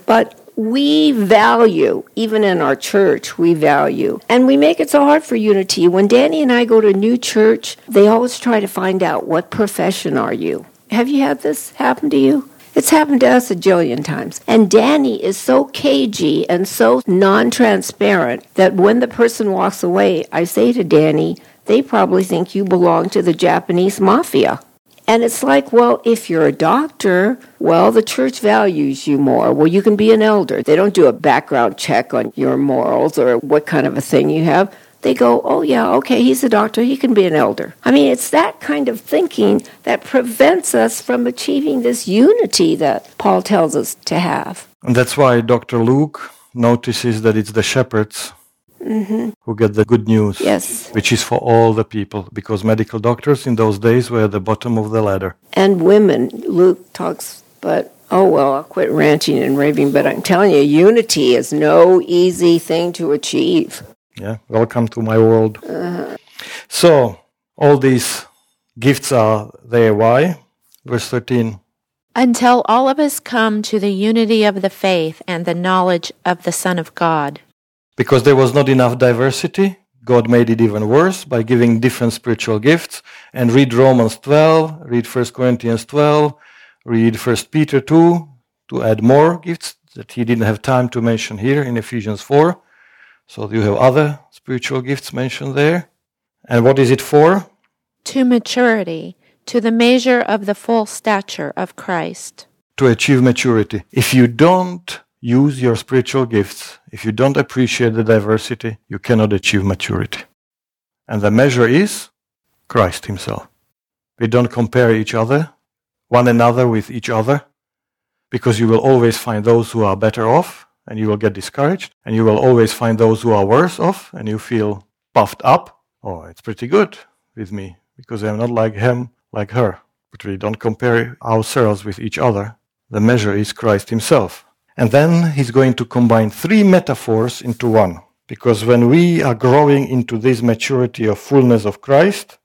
But we value, even in our church, we value. And we make it so hard for unity. When Danny and I go to a new church, they always try to find out what profession are you? Have you had this happen to you? It's happened to us a jillion times. And Danny is so cagey and so non transparent that when the person walks away, I say to Danny, they probably think you belong to the Japanese mafia. And it's like, well, if you're a doctor, well, the church values you more. Well, you can be an elder. They don't do a background check on your morals or what kind of a thing you have they go, oh, yeah, okay, he's a doctor, he can be an elder. I mean, it's that kind of thinking that prevents us from achieving this unity that Paul tells us to have. And that's why Dr. Luke notices that it's the shepherds mm-hmm. who get the good news, yes. which is for all the people, because medical doctors in those days were at the bottom of the ladder. And women, Luke talks, but oh well, I'll quit ranting and raving, but I'm telling you, unity is no easy thing to achieve. Yeah, welcome to my world. So, all these gifts are there. Why? Verse 13. Until all of us come to the unity of the faith and the knowledge of the Son of God. Because there was not enough diversity, God made it even worse by giving different spiritual gifts. And read Romans 12, read 1 Corinthians 12, read 1 Peter 2 to add more gifts that he didn't have time to mention here in Ephesians 4. So you have other spiritual gifts mentioned there. And what is it for? To maturity, to the measure of the full stature of Christ. To achieve maturity. If you don't use your spiritual gifts, if you don't appreciate the diversity, you cannot achieve maturity. And the measure is Christ Himself. We don't compare each other, one another with each other, because you will always find those who are better off and you will get discouraged, and you will always find those who are worse off and you feel puffed up. Oh, it's pretty good with me because I'm not like him, like her. But we don't compare ourselves with each other. The measure is Christ Himself. And then He's going to combine three metaphors into one. Because when we are growing into this maturity of fullness of Christ,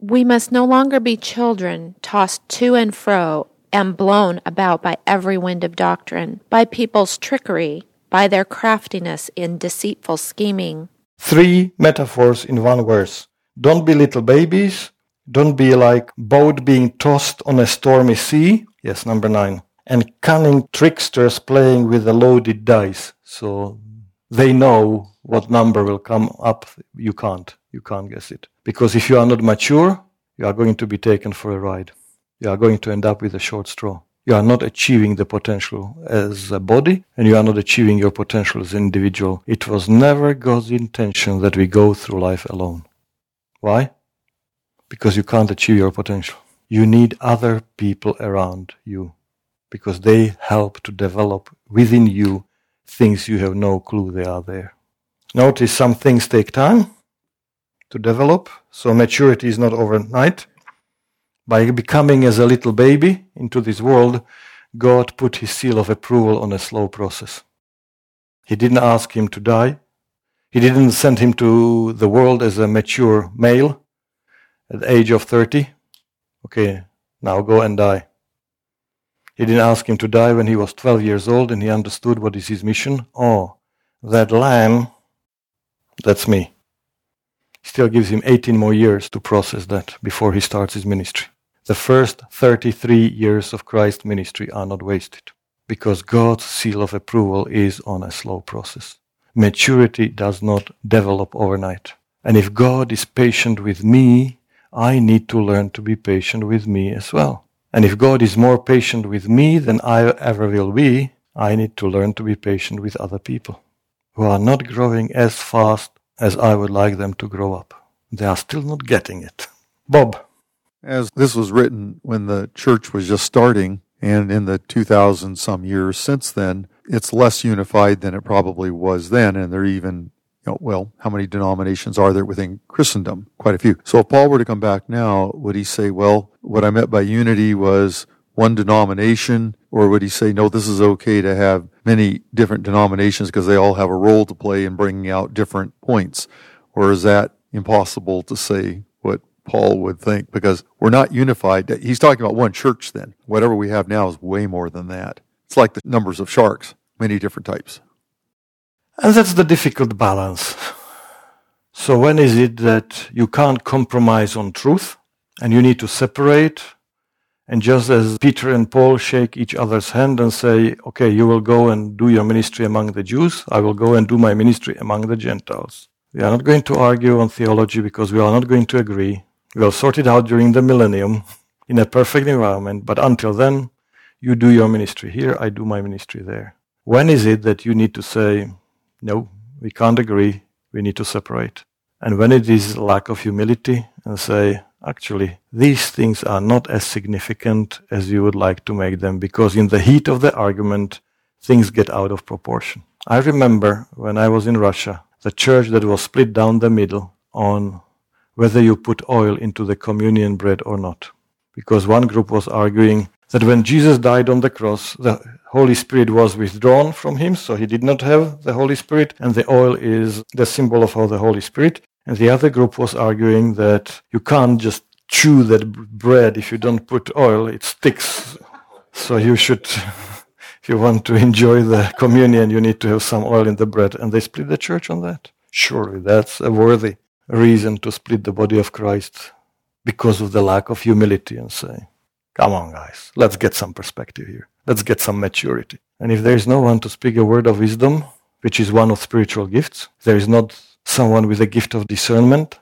we must no longer be children tossed to and fro and blown about by every wind of doctrine, by people's trickery, by their craftiness in deceitful scheming. Three metaphors in one verse. Don't be little babies. Don't be like boat being tossed on a stormy sea. Yes, number nine. And cunning tricksters playing with the loaded dice. So they know what number will come up. You can't. You can't guess it. Because if you are not mature, you are going to be taken for a ride you are going to end up with a short straw. You are not achieving the potential as a body, and you are not achieving your potential as an individual. It was never God's intention that we go through life alone. Why? Because you can't achieve your potential. You need other people around you because they help to develop within you things you have no clue they are there. Notice some things take time to develop, so maturity is not overnight. By becoming as a little baby into this world, God put his seal of approval on a slow process. He didn't ask him to die. He didn't send him to the world as a mature male at the age of 30. Okay, now go and die. He didn't ask him to die when he was 12 years old and he understood what is his mission. Oh, that lamb, that's me. Still gives him 18 more years to process that before he starts his ministry the first 33 years of Christ's ministry are not wasted because God's seal of approval is on a slow process. Maturity does not develop overnight. And if God is patient with me, I need to learn to be patient with me as well. And if God is more patient with me than I ever will be, I need to learn to be patient with other people who are not growing as fast as I would like them to grow up. They are still not getting it. Bob. As this was written when the church was just starting, and in the 2000 some years since then, it's less unified than it probably was then. And there are even, you know, well, how many denominations are there within Christendom? Quite a few. So if Paul were to come back now, would he say, well, what I meant by unity was one denomination? Or would he say, no, this is okay to have many different denominations because they all have a role to play in bringing out different points? Or is that impossible to say what Paul would think because we're not unified. He's talking about one church then. Whatever we have now is way more than that. It's like the numbers of sharks, many different types. And that's the difficult balance. So when is it that you can't compromise on truth and you need to separate? And just as Peter and Paul shake each other's hand and say, okay, you will go and do your ministry among the Jews, I will go and do my ministry among the Gentiles. We are not going to argue on theology because we are not going to agree. We'll sort it out during the millennium in a perfect environment, but until then, you do your ministry here, I do my ministry there. When is it that you need to say, no, we can't agree, we need to separate? And when it is lack of humility and say, actually, these things are not as significant as you would like to make them because in the heat of the argument, things get out of proportion. I remember when I was in Russia, the church that was split down the middle on whether you put oil into the communion bread or not. Because one group was arguing that when Jesus died on the cross, the Holy Spirit was withdrawn from him, so he did not have the Holy Spirit, and the oil is the symbol of the Holy Spirit. And the other group was arguing that you can't just chew that bread if you don't put oil, it sticks. So you should, [LAUGHS] if you want to enjoy the communion, you need to have some oil in the bread. And they split the church on that. Surely that's a worthy reason to split the body of Christ because of the lack of humility and say. Come on, guys. Let's get some perspective here. Let's get some maturity. And if there is no one to speak a word of wisdom, which is one of spiritual gifts, there is not someone with a gift of discernment.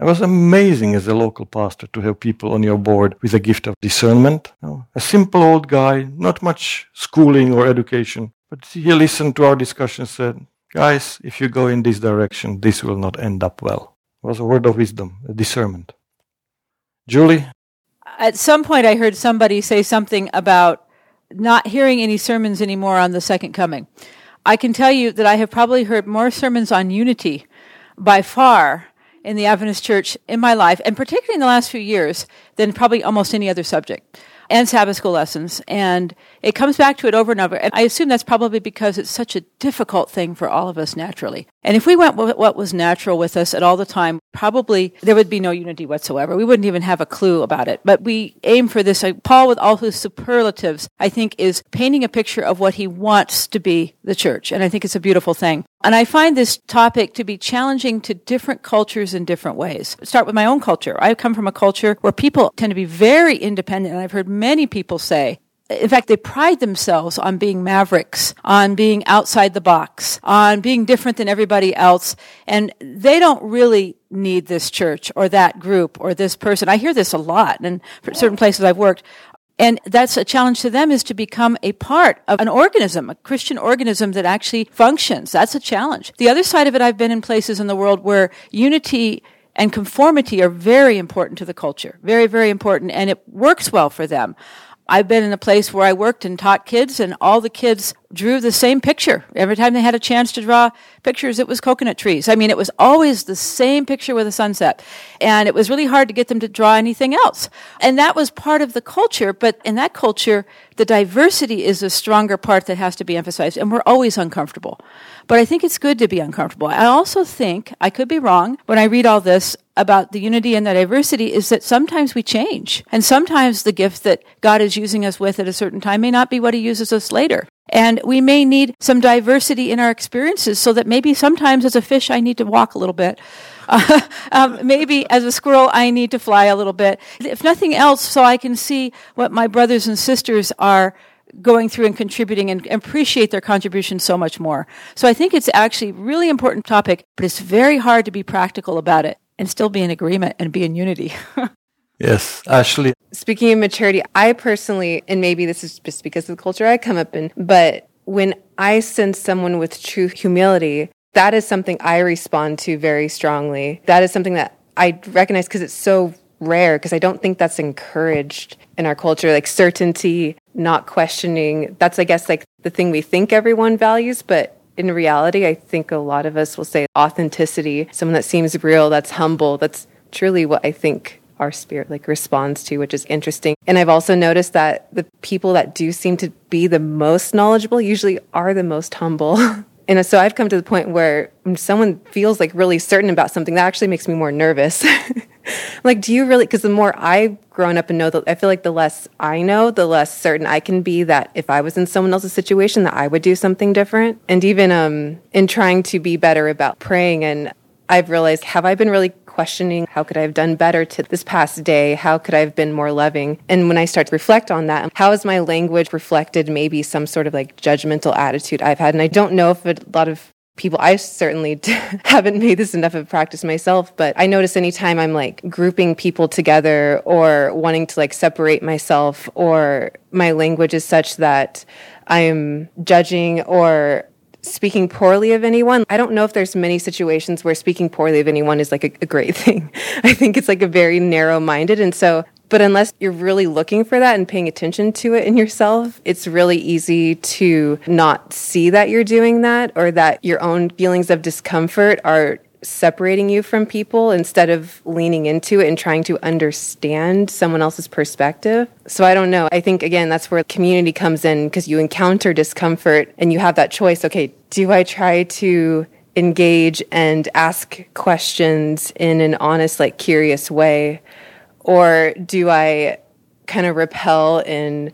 It was amazing as a local pastor to have people on your board with a gift of discernment. You know, a simple old guy, not much schooling or education, but he listened to our discussion said, guys, if you go in this direction, this will not end up well. It was a word of wisdom, a discernment. Julie? At some point, I heard somebody say something about not hearing any sermons anymore on the second coming. I can tell you that I have probably heard more sermons on unity by far in the Adventist church in my life, and particularly in the last few years, than probably almost any other subject and Sabbath school lessons. And it comes back to it over and over. And I assume that's probably because it's such a difficult thing for all of us naturally. And if we went with what was natural with us at all the time, probably there would be no unity whatsoever. We wouldn't even have a clue about it. But we aim for this. Paul, with all his superlatives, I think is painting a picture of what he wants to be the church. And I think it's a beautiful thing. And I find this topic to be challenging to different cultures in different ways. Start with my own culture. I come from a culture where people tend to be very independent. And I've heard many people say, in fact, they pride themselves on being mavericks, on being outside the box, on being different than everybody else. And they don't really need this church or that group or this person. I hear this a lot and for certain places I've worked. And that's a challenge to them is to become a part of an organism, a Christian organism that actually functions. That's a challenge. The other side of it, I've been in places in the world where unity and conformity are very important to the culture. Very, very important. And it works well for them. I've been in a place where I worked and taught kids, and all the kids drew the same picture. Every time they had a chance to draw pictures, it was coconut trees. I mean, it was always the same picture with a sunset. And it was really hard to get them to draw anything else. And that was part of the culture, but in that culture, the diversity is a stronger part that has to be emphasized, and we're always uncomfortable. But I think it's good to be uncomfortable. I also think, I could be wrong, when I read all this about the unity and the diversity is that sometimes we change. And sometimes the gift that God is using us with at a certain time may not be what he uses us later. And we may need some diversity in our experiences so that maybe sometimes as a fish, I need to walk a little bit. [LAUGHS] Uh, um, maybe as a squirrel, I need to fly a little bit. If nothing else, so I can see what my brothers and sisters are going through and contributing and appreciate their contribution so much more. So I think it's actually a really important topic, but it's very hard to be practical about it and still be in agreement and be in unity. [LAUGHS] yes, Ashley. Speaking of maturity, I personally, and maybe this is just because of the culture I come up in, but when I sense someone with true humility, that is something I respond to very strongly. That is something that I recognize because it's so rare, because I don't think that's encouraged in our culture. Like certainty, not questioning. That's, I guess, like the thing we think everyone values, but in reality, I think a lot of us will say authenticity, someone that seems real, that's humble, that's truly what I think our spirit like responds to, which is interesting. And I've also noticed that the people that do seem to be the most knowledgeable usually are the most humble. [LAUGHS] and so I've come to the point where when someone feels like really certain about something, that actually makes me more nervous. [LAUGHS] [LAUGHS] like, do you really? Because the more I've grown up and know, that I feel like the less I know, the less certain I can be that if I was in someone else's situation, that I would do something different. And even um, in trying to be better about praying, and I've realized, have I been really questioning how could I have done better to this past day? How could I have been more loving? And when I start to reflect on that, how has my language reflected maybe some sort of like judgmental attitude I've had? And I don't know if a lot of people i certainly [LAUGHS] haven't made this enough of practice myself but i notice anytime i'm like grouping people together or wanting to like separate myself or my language is such that i'm judging or speaking poorly of anyone. I don't know if there's many situations where speaking poorly of anyone is like a, a great [LAUGHS] thing. I think it's like a very narrow minded. And so, but unless you're really looking for that and paying attention to it in yourself, it's really easy to not see that you're doing that or that your own feelings of discomfort are separating you from people instead of leaning into it and trying to understand someone else's perspective. So I don't know. I think, again, that's where community comes in because you encounter discomfort and you have that choice. Okay, do I try to engage and ask questions in an honest, like curious way? Or do I kind of repel in,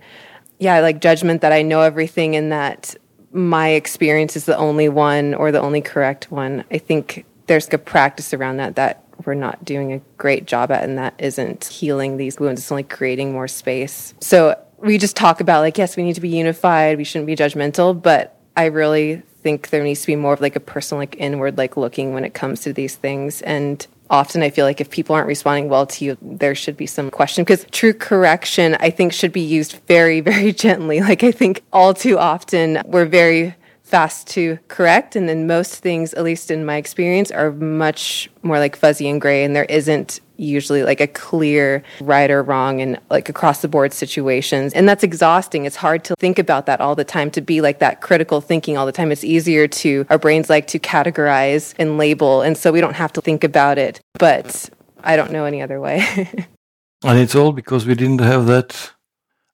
yeah, like judgment that I know everything and that my experience is the only one or the only correct one? I think there's a practice around that that we're not doing a great job at, and that isn't healing these wounds. It's only creating more space. So we just talk about like, yes, we need to be unified. We shouldn't be judgmental, but I really think there needs to be more of like a personal, like inward, like looking when it comes to these things. And often I feel like if people aren't responding well to you, there should be some question because true correction, I think, should be used very, [LAUGHS] very gently. Like, I think all too often we're very fast to correct. And then most things, at least in my experience, are much more like fuzzy and gray. And there isn't usually like a clear right or wrong and like across the board situations. And that's exhausting. It's hard to think about that all the time, to be like that critical thinking all the time. It's easier to, our brains like to categorize and label. And so we don't have to think about it. But I don't know any other way. [LAUGHS] and it's all because we didn't have that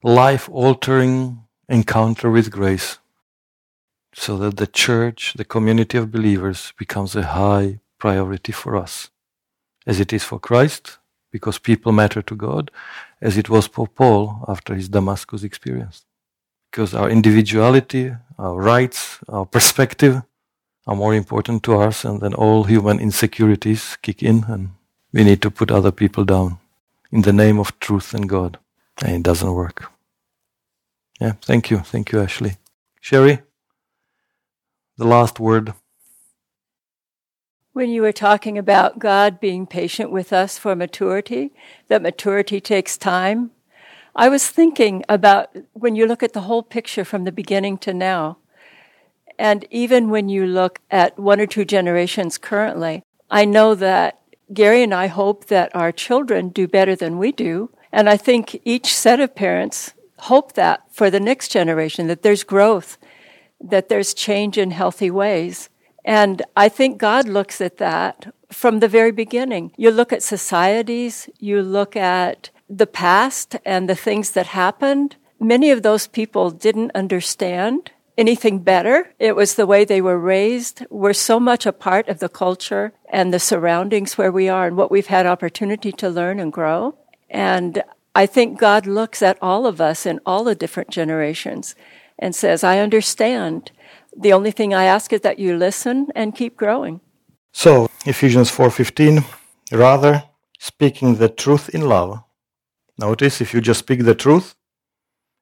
life altering encounter with grace so that the church, the community of believers, becomes a high priority for us, as it is for Christ, because people matter to God, as it was for Paul after his Damascus experience. Because our individuality, our rights, our perspective are more important to us, and then all human insecurities kick in, and we need to put other people down in the name of truth and God. And it doesn't work. Yeah, thank you. Thank you, Ashley. Sherry? The last word. When you were talking about God being patient with us for maturity, that maturity takes time, I was thinking about when you look at the whole picture from the beginning to now, and even when you look at one or two generations currently, I know that Gary and I hope that our children do better than we do. And I think each set of parents hope that for the next generation, that there's growth that there's change in healthy ways. And I think God looks at that from the very beginning. You look at societies, you look at the past and the things that happened. Many of those people didn't understand anything better. It was the way they were raised. We're so much a part of the culture and the surroundings where we are and what we've had opportunity to learn and grow. And I think God looks at all of us in all the different generations and says, I understand. The only thing I ask is that you listen and keep growing. So, Ephesians 4:15, rather speaking the truth in love. Notice if you just speak the truth,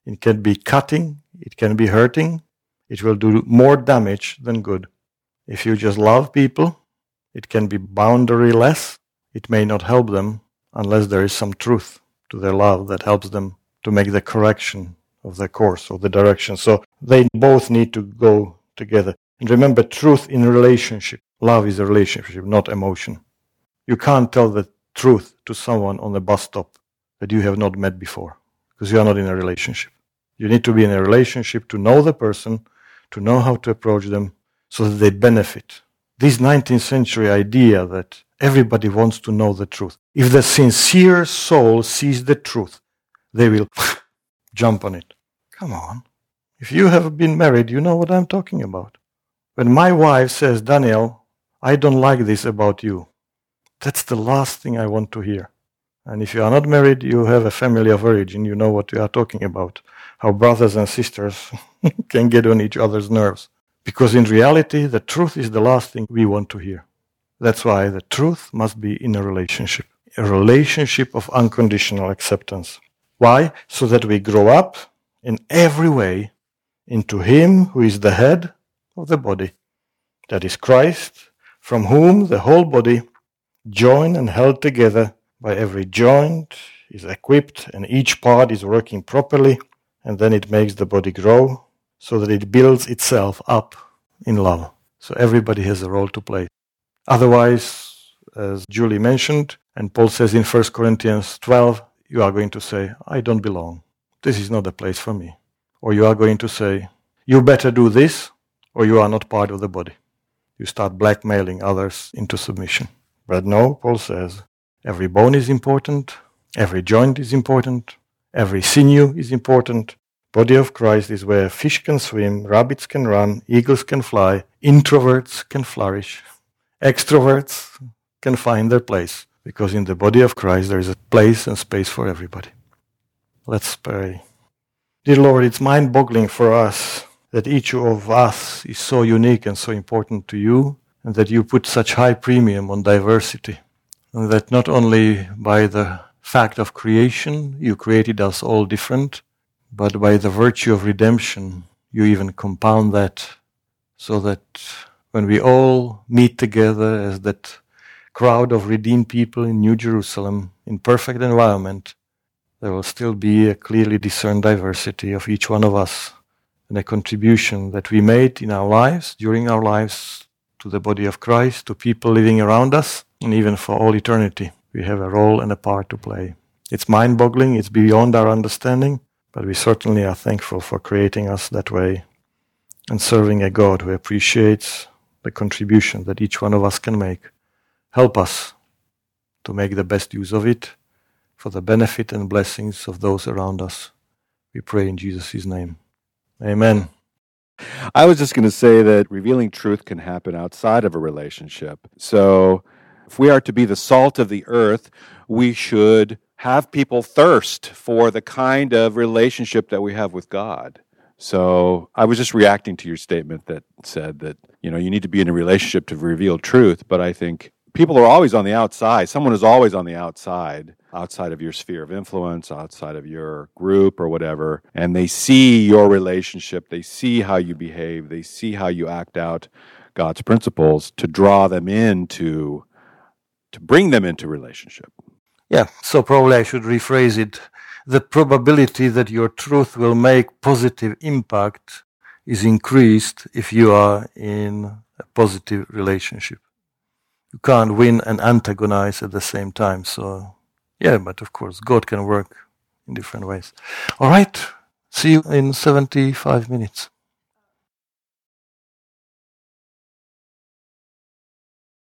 it can be cutting, it can be hurting, it will do more damage than good. If you just love people, it can be boundaryless. It may not help them unless there is some truth to their love that helps them to make the correction of the course or the direction. So they both need to go together. And remember, truth in relationship. Love is a relationship, not emotion. You can't tell the truth to someone on the bus stop that you have not met before because you are not in a relationship. You need to be in a relationship to know the person, to know how to approach them so that they benefit. This 19th century idea that everybody wants to know the truth. If the sincere soul sees the truth, they will [LAUGHS] jump on it. Come on. If you have been married, you know what I'm talking about. When my wife says, Daniel, I don't like this about you, that's the last thing I want to hear. And if you are not married, you have a family of origin, you know what we are talking about. How brothers and sisters [LAUGHS] can get on each other's nerves. Because in reality, the truth is the last thing we want to hear. That's why the truth must be in a relationship, a relationship of unconditional acceptance. Why? So that we grow up in every way into Him who is the head of the body, that is Christ, from whom the whole body, joined and held together by every joint, is equipped and each part is working properly, and then it makes the body grow so that it builds itself up in love. So everybody has a role to play. Otherwise, as Julie mentioned, and Paul says in 1 Corinthians 12, you are going to say, I don't belong. This is not the place for me. Or you are going to say, you better do this, or you are not part of the body. You start blackmailing others into submission. But no, Paul says, every bone is important, every joint is important, every sinew is important. Body of Christ is where fish can swim, rabbits can run, eagles can fly, introverts can flourish, extroverts can find their place because in the body of Christ there is a place and space for everybody. Let's pray. Dear Lord, it's mind boggling for us that each of us is so unique and so important to you, and that you put such high premium on diversity. And that not only by the fact of creation you created us all different, but by the virtue of redemption you even compound that so that when we all meet together as that crowd of redeemed people in New Jerusalem in perfect environment, there will still be a clearly discerned diversity of each one of us and a contribution that we made in our lives, during our lives, to the body of Christ, to people living around us, and even for all eternity. We have a role and a part to play. It's mind boggling, it's beyond our understanding, but we certainly are thankful for creating us that way and serving a God who appreciates the contribution that each one of us can make. Help us to make the best use of it for the benefit and blessings of those around us. We pray in Jesus' name. Amen. I was just going to say that revealing truth can happen outside of a relationship. So, if we are to be the salt of the earth, we should have people thirst for the kind of relationship that we have with God. So, I was just reacting to your statement that said that, you know, you need to be in a relationship to reveal truth, but I think people are always on the outside. Someone is always on the outside, outside of your sphere of influence, outside of your group or whatever, and they see your relationship, they see how you behave, they see how you act out God's principles to draw them into to bring them into relationship. Yeah, so probably I should rephrase it. The probability that your truth will make positive impact is increased if you are in a positive relationship you can't win and antagonize at the same time. So, yeah, but of course, God can work in different ways. All right. See you in 75 minutes.